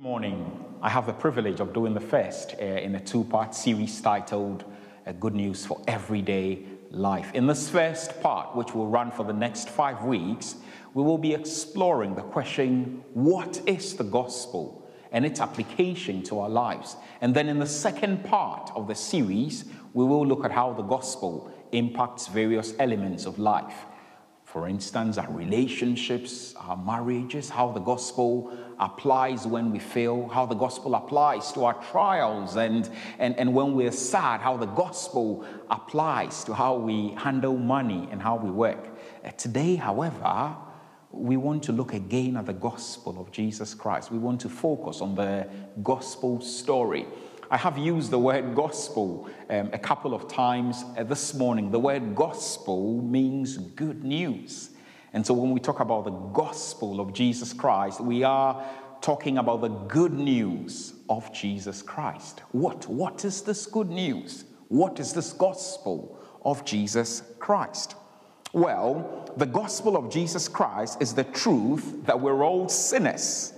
morning. I have the privilege of doing the first uh, in a two part series titled uh, Good News for Everyday Life. In this first part, which will run for the next five weeks, we will be exploring the question what is the gospel and its application to our lives? And then in the second part of the series, we will look at how the gospel impacts various elements of life. For instance, our relationships, our marriages, how the gospel applies when we fail, how the gospel applies to our trials, and, and, and when we're sad, how the gospel applies to how we handle money and how we work. Uh, today, however, we want to look again at the gospel of Jesus Christ. We want to focus on the gospel story. I have used the word gospel um, a couple of times uh, this morning. The word gospel means good news. And so when we talk about the gospel of Jesus Christ, we are talking about the good news of Jesus Christ. What, what is this good news? What is this gospel of Jesus Christ? Well, the gospel of Jesus Christ is the truth that we're all sinners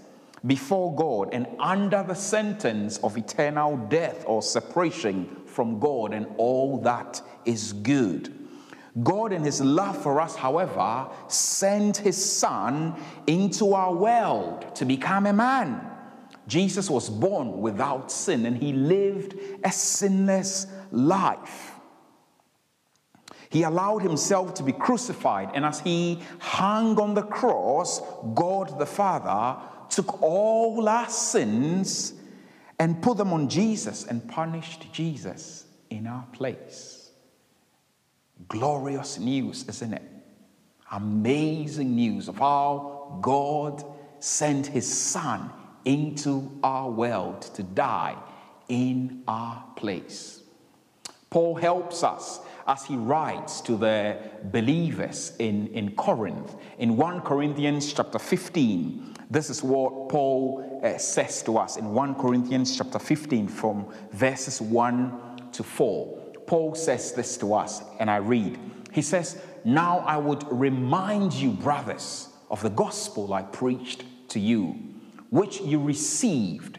before God and under the sentence of eternal death or separation from God and all that is good. God, in His love for us, however, sent His Son into our world to become a man. Jesus was born without sin and He lived a sinless life. He allowed himself to be crucified, and as he hung on the cross, God the Father took all our sins and put them on Jesus and punished Jesus in our place. Glorious news, isn't it? Amazing news of how God sent his Son into our world to die in our place. Paul helps us as he writes to the believers in, in Corinth. In 1 Corinthians chapter 15, this is what Paul uh, says to us in 1 Corinthians chapter 15 from verses 1 to 4. Paul says this to us, and I read. He says, Now I would remind you, brothers, of the gospel I preached to you, which you received,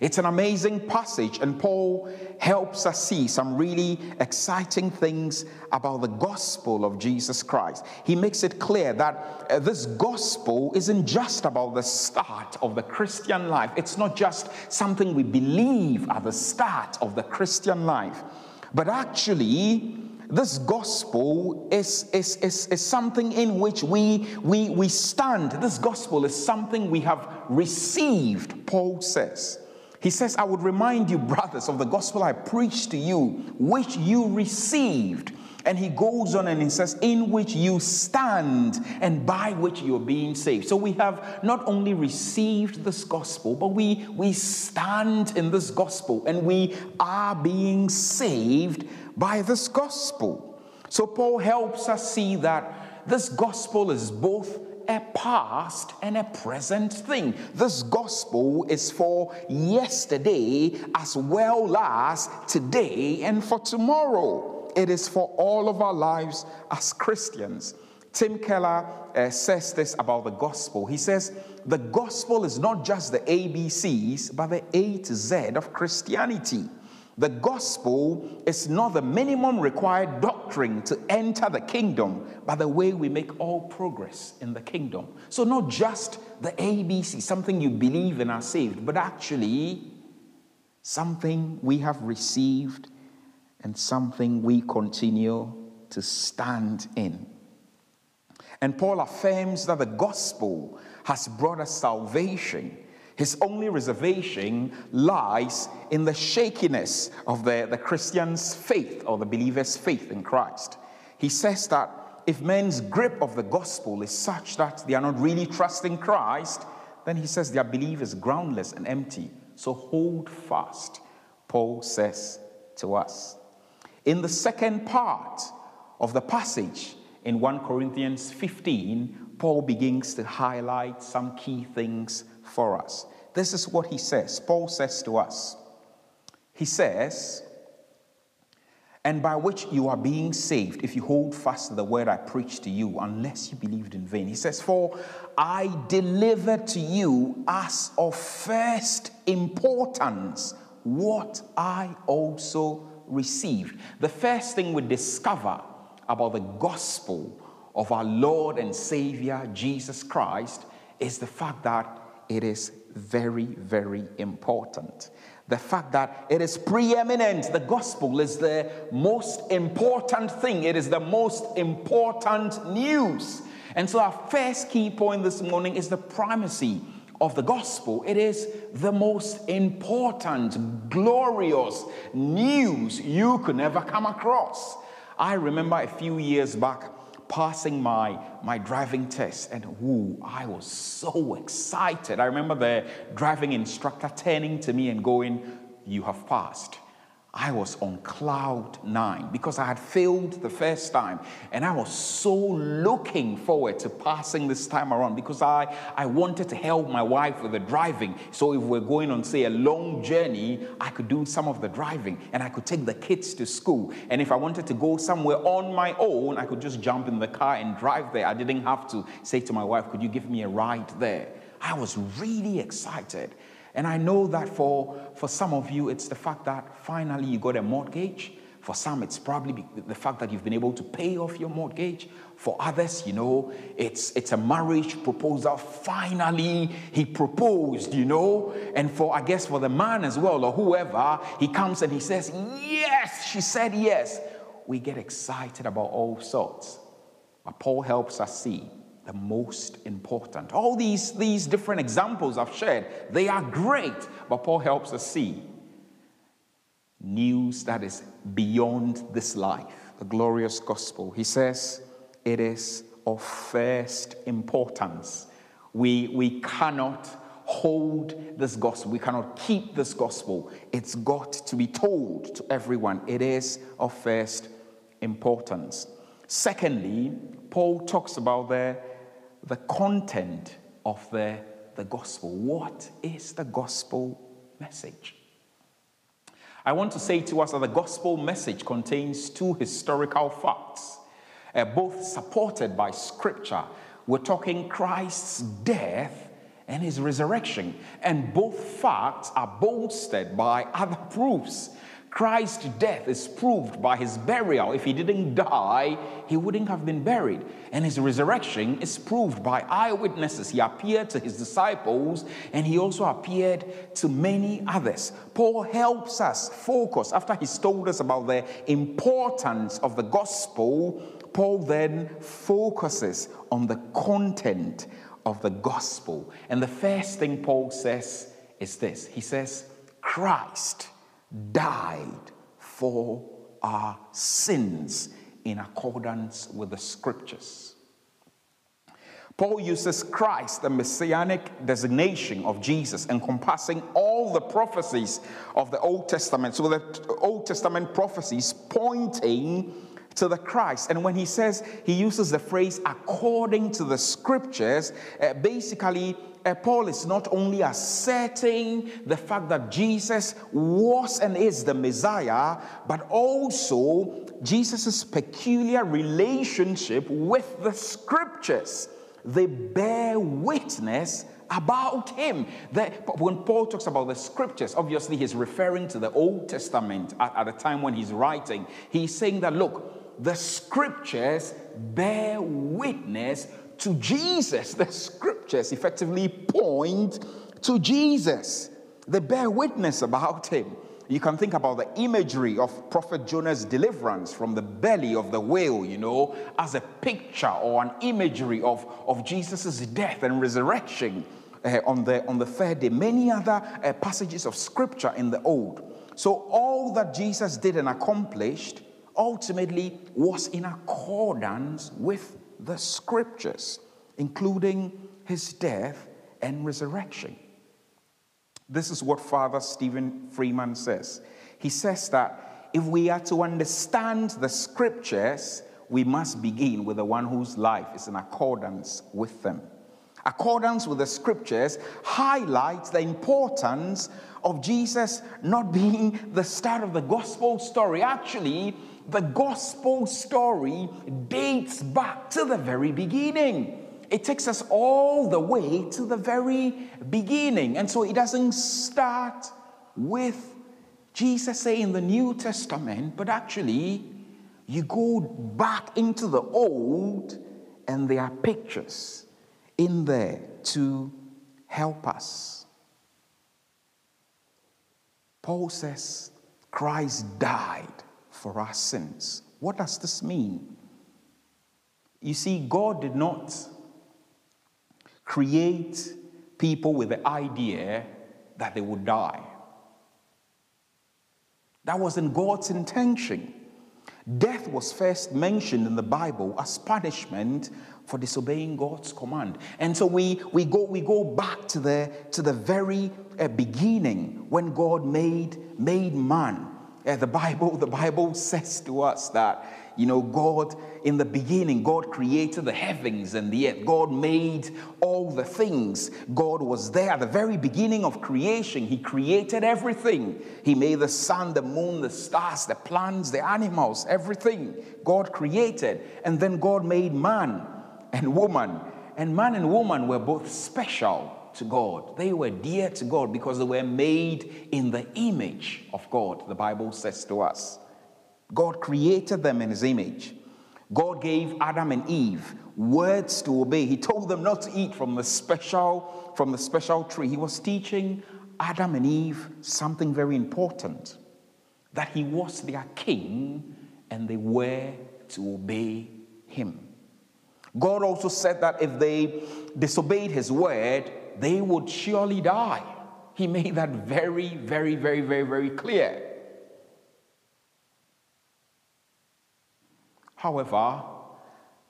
It's an amazing passage, and Paul helps us see some really exciting things about the gospel of Jesus Christ. He makes it clear that uh, this gospel isn't just about the start of the Christian life, it's not just something we believe at the start of the Christian life, but actually, this gospel is, is, is, is something in which we, we, we stand. This gospel is something we have received, Paul says. He says, I would remind you, brothers, of the gospel I preached to you, which you received. And he goes on and he says, in which you stand and by which you're being saved. So we have not only received this gospel, but we, we stand in this gospel and we are being saved by this gospel. So Paul helps us see that this gospel is both a past and a present thing. This gospel is for yesterday as well as today and for tomorrow. It is for all of our lives as Christians. Tim Keller uh, says this about the gospel. He says, The gospel is not just the ABCs, but the A to Z of Christianity. The gospel is not the minimum required doctrine to enter the kingdom, but the way we make all progress in the kingdom. So, not just the ABC, something you believe and are saved, but actually something we have received and something we continue to stand in. And Paul affirms that the gospel has brought us salvation his only reservation lies in the shakiness of the, the Christian's faith or the believer's faith in Christ. He says that if men's grip of the gospel is such that they are not really trusting Christ, then he says their belief is groundless and empty. So hold fast, Paul says to us. In the second part of the passage in 1 Corinthians 15, Paul begins to highlight some key things for us. This is what he says. Paul says to us, He says, and by which you are being saved if you hold fast to the word I preached to you, unless you believed in vain. He says, For I delivered to you as of first importance what I also received. The first thing we discover about the gospel of our Lord and Savior Jesus Christ is the fact that it is very, very important the fact that it is preeminent. The gospel is the most important thing, it is the most important news. And so, our first key point this morning is the primacy of the gospel. It is the most important, glorious news you could ever come across. I remember a few years back passing my, my driving test, and ooh, I was so excited. I remember the driving instructor turning to me and going, You have passed. I was on cloud nine because I had failed the first time. And I was so looking forward to passing this time around because I, I wanted to help my wife with the driving. So if we're going on, say, a long journey, I could do some of the driving and I could take the kids to school. And if I wanted to go somewhere on my own, I could just jump in the car and drive there. I didn't have to say to my wife, Could you give me a ride there? I was really excited. And I know that for, for some of you, it's the fact that finally you got a mortgage. For some, it's probably the fact that you've been able to pay off your mortgage. For others, you know, it's, it's a marriage proposal. Finally, he proposed, you know. And for, I guess, for the man as well, or whoever, he comes and he says, Yes, she said yes. We get excited about all sorts. But Paul helps us see the most important. All these, these different examples I've shared, they are great, but Paul helps us see news that is beyond this life, the glorious gospel. He says it is of first importance. We, we cannot hold this gospel, we cannot keep this gospel. It's got to be told to everyone. It is of first importance. Secondly, Paul talks about the the content of the, the gospel. What is the gospel message? I want to say to us that the gospel message contains two historical facts, uh, both supported by scripture. We're talking Christ's death and his resurrection, and both facts are bolstered by other proofs Christ's death is proved by his burial. If he didn't die, he wouldn't have been buried. And his resurrection is proved by eyewitnesses. He appeared to his disciples and he also appeared to many others. Paul helps us focus, after he's told us about the importance of the gospel, Paul then focuses on the content of the gospel. And the first thing Paul says is this He says, Christ died for our sins in accordance with the scriptures. Paul uses Christ, the messianic designation of Jesus, encompassing all the prophecies of the Old Testament. So the Old Testament prophecies pointing to the Christ. And when he says, he uses the phrase according to the scriptures, uh, basically Uh, Paul is not only asserting the fact that Jesus was and is the Messiah, but also Jesus' peculiar relationship with the scriptures. They bear witness about him. That, when Paul talks about the scriptures, obviously he's referring to the Old Testament at, at the time when he's writing. He's saying that, look, the scriptures bear witness to Jesus. The scriptures effectively point to Jesus. They bear witness about him. You can think about the imagery of Prophet Jonah's deliverance from the belly of the whale, you know, as a picture or an imagery of, of Jesus' death and resurrection uh, on, the, on the third day. Many other uh, passages of scripture in the Old. So, all that Jesus did and accomplished ultimately was in accordance with the scriptures, including his death and resurrection. This is what Father Stephen Freeman says. He says that if we are to understand the scriptures, we must begin with the one whose life is in accordance with them. Accordance with the scriptures highlights the importance of Jesus not being the start of the gospel story. Actually, the gospel story dates back to the very beginning. It takes us all the way to the very beginning. And so it doesn't start with Jesus saying in the New Testament, but actually, you go back into the old, and there are pictures in there to help us. Paul says Christ died for our sins. What does this mean? You see, God did not create people with the idea that they would die. That wasn't God's intention. Death was first mentioned in the Bible as punishment for disobeying God's command. And so we, we, go, we go back to the, to the very uh, beginning when God made, made man. Uh, the Bible, the Bible says to us that you know, God, in the beginning, God created the heavens and the earth. God made all the things. God was there at the very beginning of creation. He created everything. He made the sun, the moon, the stars, the plants, the animals, everything. God created. And then God made man and woman. And man and woman were both special to God. They were dear to God because they were made in the image of God, the Bible says to us. God created them in his image. God gave Adam and Eve words to obey. He told them not to eat from the special from the special tree. He was teaching Adam and Eve something very important that he was their king and they were to obey him. God also said that if they disobeyed his word, they would surely die. He made that very, very, very, very, very clear. However,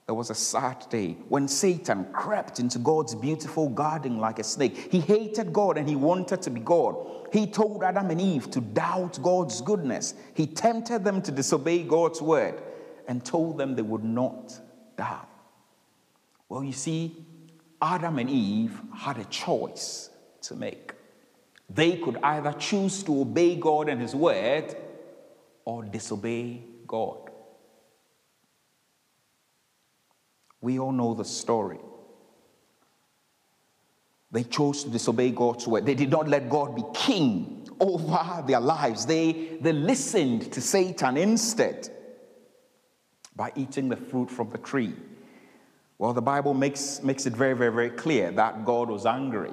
there was a sad day when Satan crept into God's beautiful garden like a snake. He hated God and he wanted to be God. He told Adam and Eve to doubt God's goodness. He tempted them to disobey God's word and told them they would not die. Well, you see, Adam and Eve had a choice to make. They could either choose to obey God and His word or disobey God. We all know the story. They chose to disobey God's word. They did not let God be king over their lives. They, they listened to Satan instead by eating the fruit from the tree. Well, the Bible makes, makes it very, very, very clear that God was angry.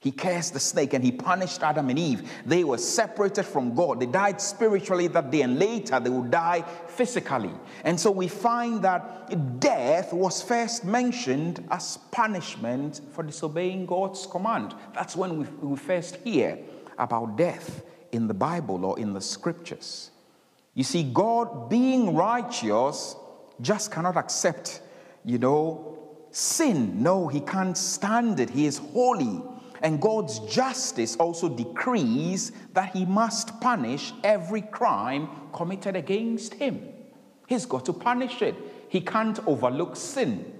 He cursed the snake and he punished Adam and Eve. They were separated from God. They died spiritually that day, and later they would die physically. And so we find that death was first mentioned as punishment for disobeying God's command. That's when we, we first hear about death in the Bible or in the scriptures. You see, God, being righteous, just cannot accept, you know, sin. No, he can't stand it. He is holy. And God's justice also decrees that he must punish every crime committed against him. He's got to punish it. He can't overlook sin.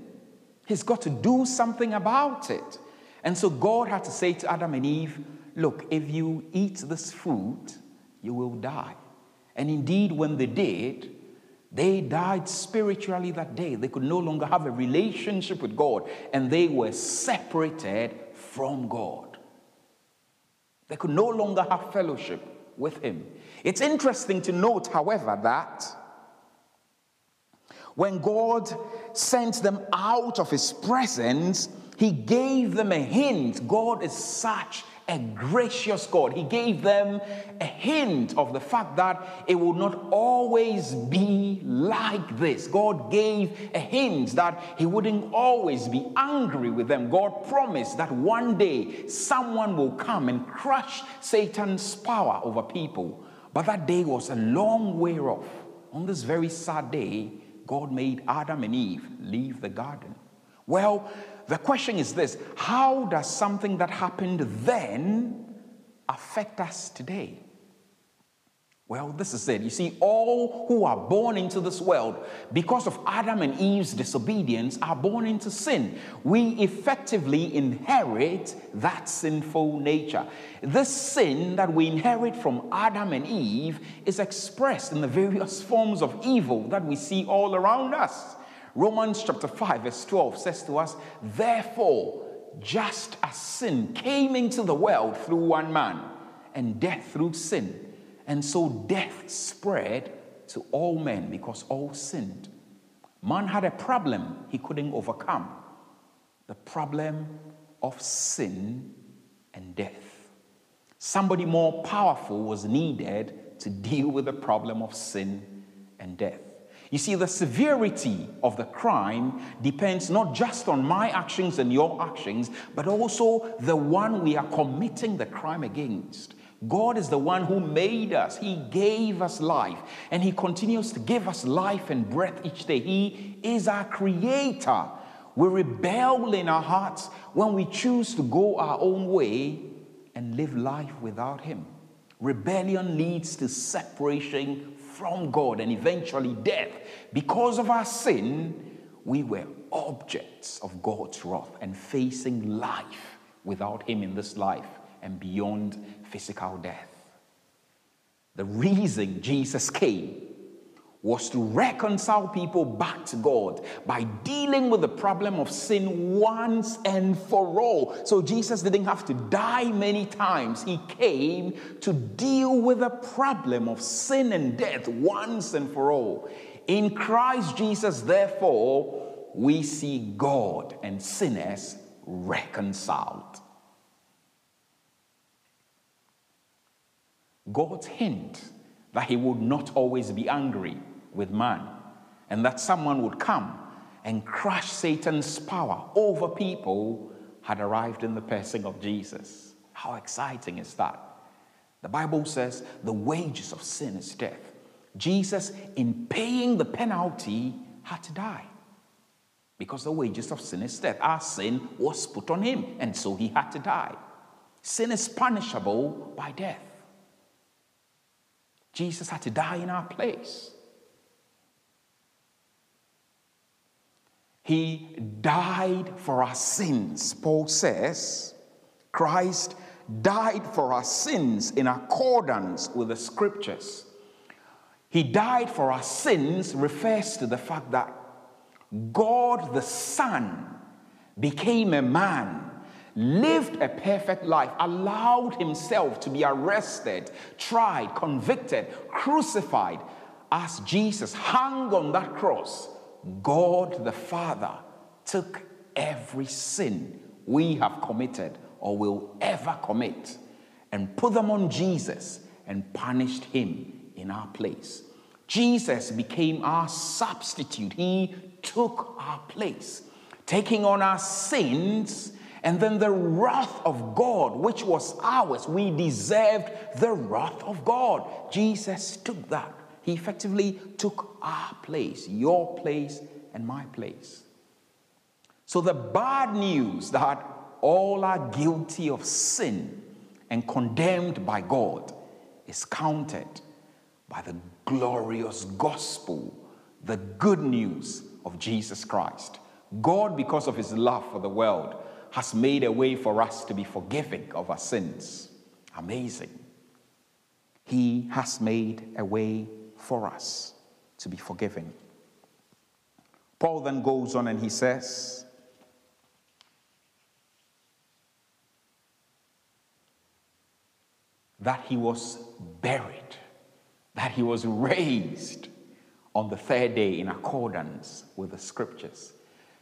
He's got to do something about it. And so God had to say to Adam and Eve, Look, if you eat this fruit, you will die. And indeed, when they did, they died spiritually that day. They could no longer have a relationship with God, and they were separated from God. They could no longer have fellowship with Him. It's interesting to note, however, that when God sent them out of His presence, He gave them a hint. God is such a gracious God. He gave them a hint of the fact that it would not always be like this. God gave a hint that He wouldn't always be angry with them. God promised that one day someone will come and crush Satan's power over people. But that day was a long way off. On this very sad day, God made Adam and Eve leave the garden. Well, the question is this How does something that happened then affect us today? Well, this is it. You see, all who are born into this world because of Adam and Eve's disobedience are born into sin. We effectively inherit that sinful nature. This sin that we inherit from Adam and Eve is expressed in the various forms of evil that we see all around us. Romans chapter 5, verse 12 says to us, Therefore, just as sin came into the world through one man, and death through sin and so death spread to all men because all sinned. Man had a problem he couldn't overcome the problem of sin and death. Somebody more powerful was needed to deal with the problem of sin and death. You see, the severity of the crime depends not just on my actions and your actions, but also the one we are committing the crime against. God is the one who made us. He gave us life, and He continues to give us life and breath each day. He is our creator. We rebel in our hearts when we choose to go our own way and live life without Him. Rebellion leads to separation from God and eventually death. Because of our sin, we were objects of God's wrath and facing life without Him in this life and beyond physical death. The reason Jesus came was to reconcile people back to God by dealing with the problem of sin once and for all. So Jesus didn't have to die many times. He came to deal with the problem of sin and death once and for all. In Christ Jesus, therefore, we see God and sinners reconciled. God's hint that he would not always be angry with man and that someone would come and crush Satan's power over people had arrived in the person of Jesus. How exciting is that? The Bible says the wages of sin is death. Jesus, in paying the penalty, had to die because the wages of sin is death. Our sin was put on him, and so he had to die. Sin is punishable by death. Jesus had to die in our place. He died for our sins. Paul says, Christ died for our sins in accordance with the scriptures. He died for our sins refers to the fact that God the Son became a man lived a perfect life, allowed himself to be arrested, tried, convicted, crucified. As Jesus hung on that cross, God the Father took every sin we have committed or will ever commit and put them on Jesus and punished him in our place. Jesus became our substitute. He took our place, taking on our sins and then the wrath of God, which was ours, we deserved the wrath of God. Jesus took that. He effectively took our place, your place, and my place. So the bad news that all are guilty of sin and condemned by God is countered by the glorious gospel, the good news of Jesus Christ. God, because of his love for the world, has made a way for us to be forgiving of our sins. Amazing. He has made a way for us to be forgiven. Paul then goes on and he says, that he was buried, that he was raised on the third day in accordance with the scriptures.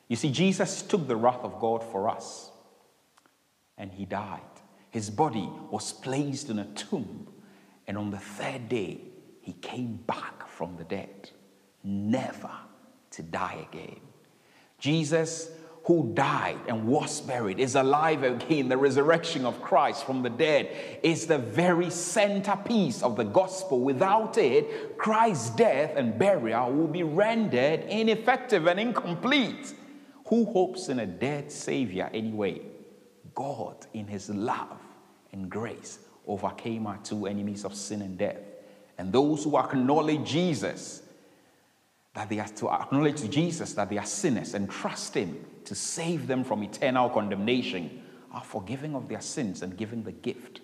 You see, Jesus took the wrath of God for us and he died. His body was placed in a tomb, and on the third day, he came back from the dead, never to die again. Jesus, who died and was buried, is alive again. The resurrection of Christ from the dead is the very centerpiece of the gospel. Without it, Christ's death and burial will be rendered ineffective and incomplete. Who hopes in a dead Savior anyway? God, in His love and grace, overcame our two enemies of sin and death. And those who acknowledge Jesus, that they are to acknowledge Jesus that they are sinners and trust Him to save them from eternal condemnation, are forgiving of their sins and given the gift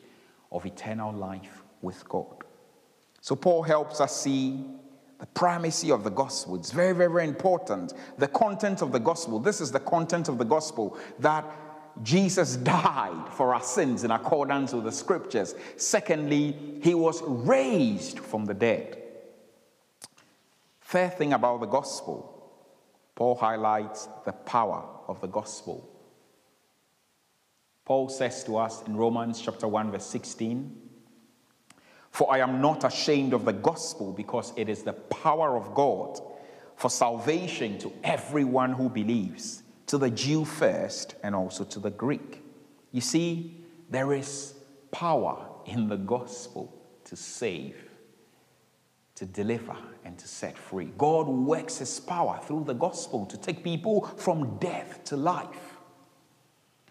of eternal life with God. So, Paul helps us see the primacy of the gospel. It's very, very, very important. The content of the gospel. This is the content of the gospel that Jesus died for our sins in accordance with the scriptures. Secondly, he was raised from the dead. Third thing about the gospel, Paul highlights the power of the gospel. Paul says to us in Romans chapter 1 verse 16, "For I am not ashamed of the gospel because it is the power of God for salvation to everyone who believes, to the Jew first and also to the Greek." You see, there is power in the gospel to save, to deliver, and to set free. God works his power through the gospel to take people from death to life.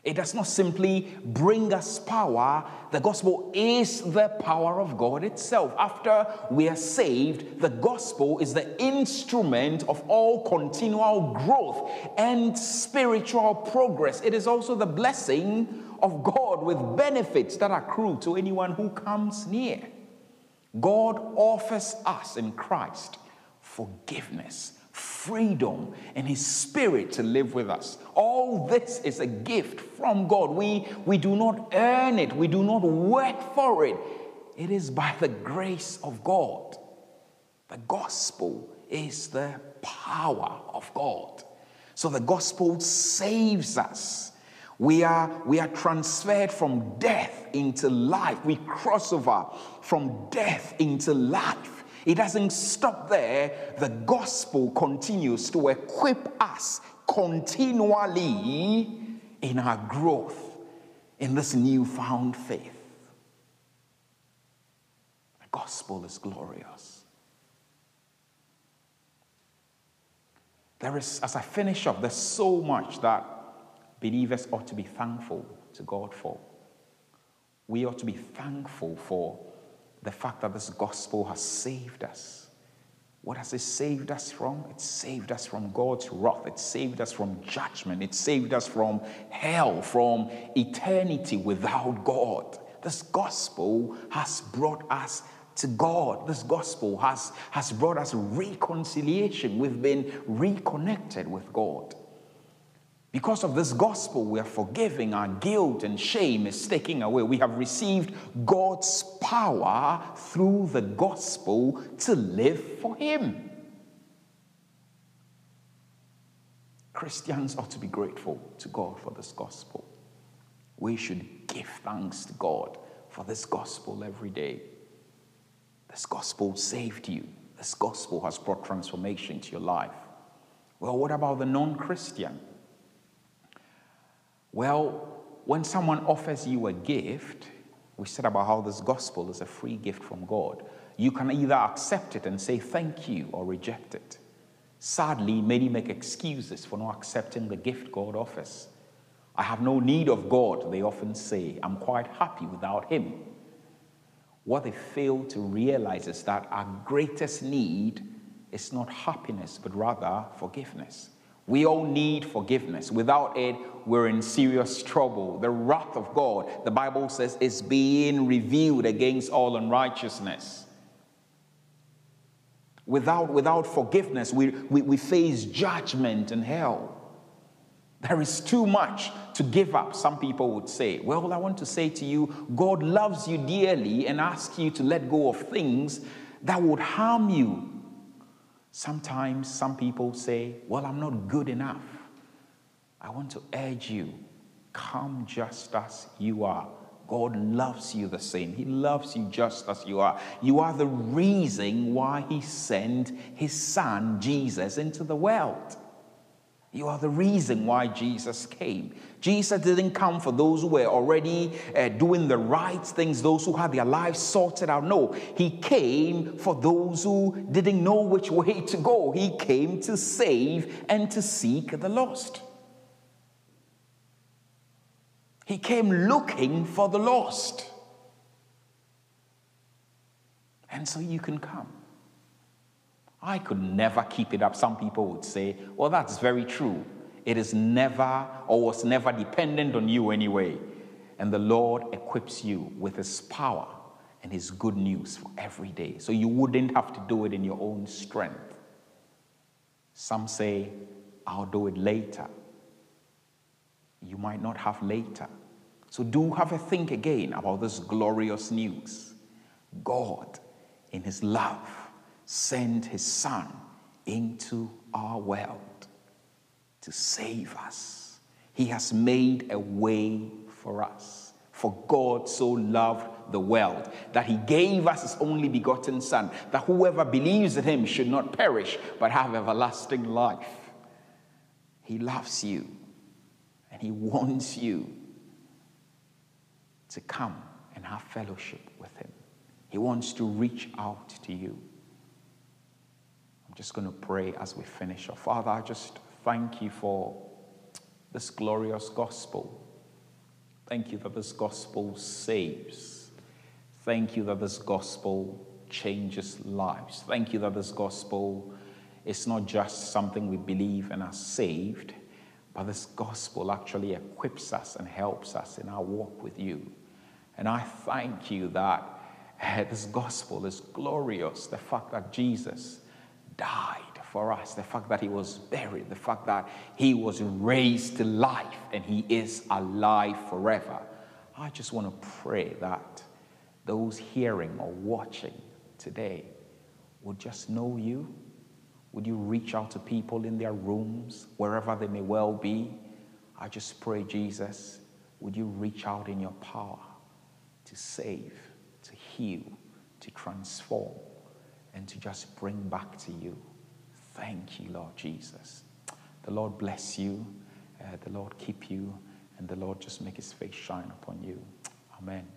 It does not simply bring us power. The gospel is the power of God itself. After we are saved, the gospel is the instrument of all continual growth and spiritual progress. It is also the blessing of God with benefits that accrue to anyone who comes near. God offers us in Christ forgiveness freedom and his spirit to live with us. All this is a gift from God. We, we do not earn it, we do not work for it. It is by the grace of God. The gospel is the power of God. So the gospel saves us. We are, we are transferred from death into life. We cross over from death into life. It doesn't stop there. The gospel continues to equip us continually in our growth in this newfound faith. The gospel is glorious. There is, as I finish up, there's so much that believers ought to be thankful to God for. We ought to be thankful for the fact that this gospel has saved us. What has it saved us from? It saved us from God's wrath. It saved us from judgment. It saved us from hell, from eternity without God. This gospel has brought us to God. This gospel has, has brought us reconciliation. We've been reconnected with God. Because of this gospel, we are forgiving. Our guilt and shame is taken away. We have received God's power through the gospel to live for Him. Christians ought to be grateful to God for this gospel. We should give thanks to God for this gospel every day. This gospel saved you. This gospel has brought transformation to your life. Well, what about the non Christian? Well, when someone offers you a gift, we said about how this gospel is a free gift from God. You can either accept it and say thank you or reject it. Sadly, many make excuses for not accepting the gift God offers. I have no need of God, they often say. I'm quite happy without Him. What they fail to realize is that our greatest need is not happiness, but rather forgiveness. We all need forgiveness. Without it, we're in serious trouble. The wrath of God, the Bible says, is being revealed against all unrighteousness. Without, without forgiveness, we, we, we face judgment and hell. There is too much to give up, some people would say. Well, I want to say to you, God loves you dearly and asks you to let go of things that would harm you Sometimes some people say, Well, I'm not good enough. I want to urge you come just as you are. God loves you the same. He loves you just as you are. You are the reason why He sent His Son, Jesus, into the world. You are the reason why Jesus came. Jesus didn't come for those who were already uh, doing the right things, those who had their lives sorted out. No, He came for those who didn't know which way to go. He came to save and to seek the lost. He came looking for the lost. And so you can come. I could never keep it up. Some people would say, well, that's very true. It is never or was never dependent on you anyway. And the Lord equips you with His power and His good news for every day. So you wouldn't have to do it in your own strength. Some say, I'll do it later. You might not have later. So do have a think again about this glorious news. God, in His love, sent His Son into our world to save us. He has made a way for us. For God so loved the world that He gave us His only begotten Son, that whoever believes in Him should not perish but have everlasting life. He loves you and He wants you to come and have fellowship with Him. He wants to reach out to you. Just going to pray as we finish. Up. Father, I just thank you for this glorious gospel. Thank you that this gospel saves. Thank you that this gospel changes lives. Thank you that this gospel is not just something we believe and are saved, but this gospel actually equips us and helps us in our walk with you. And I thank you that uh, this gospel is glorious. The fact that Jesus died for us, the fact that he was buried, the fact that he was raised to life and he is alive forever. I just want to pray that those hearing or watching today would just know you. Would you reach out to people in their rooms, wherever they may well be? I just pray, Jesus, would you reach out in your power? to save, to heal, to transform, and to just bring back to you. Thank you, Lord Jesus. The Lord bless you, uh, the Lord keep you, and the Lord just make his face shine upon you. Amen.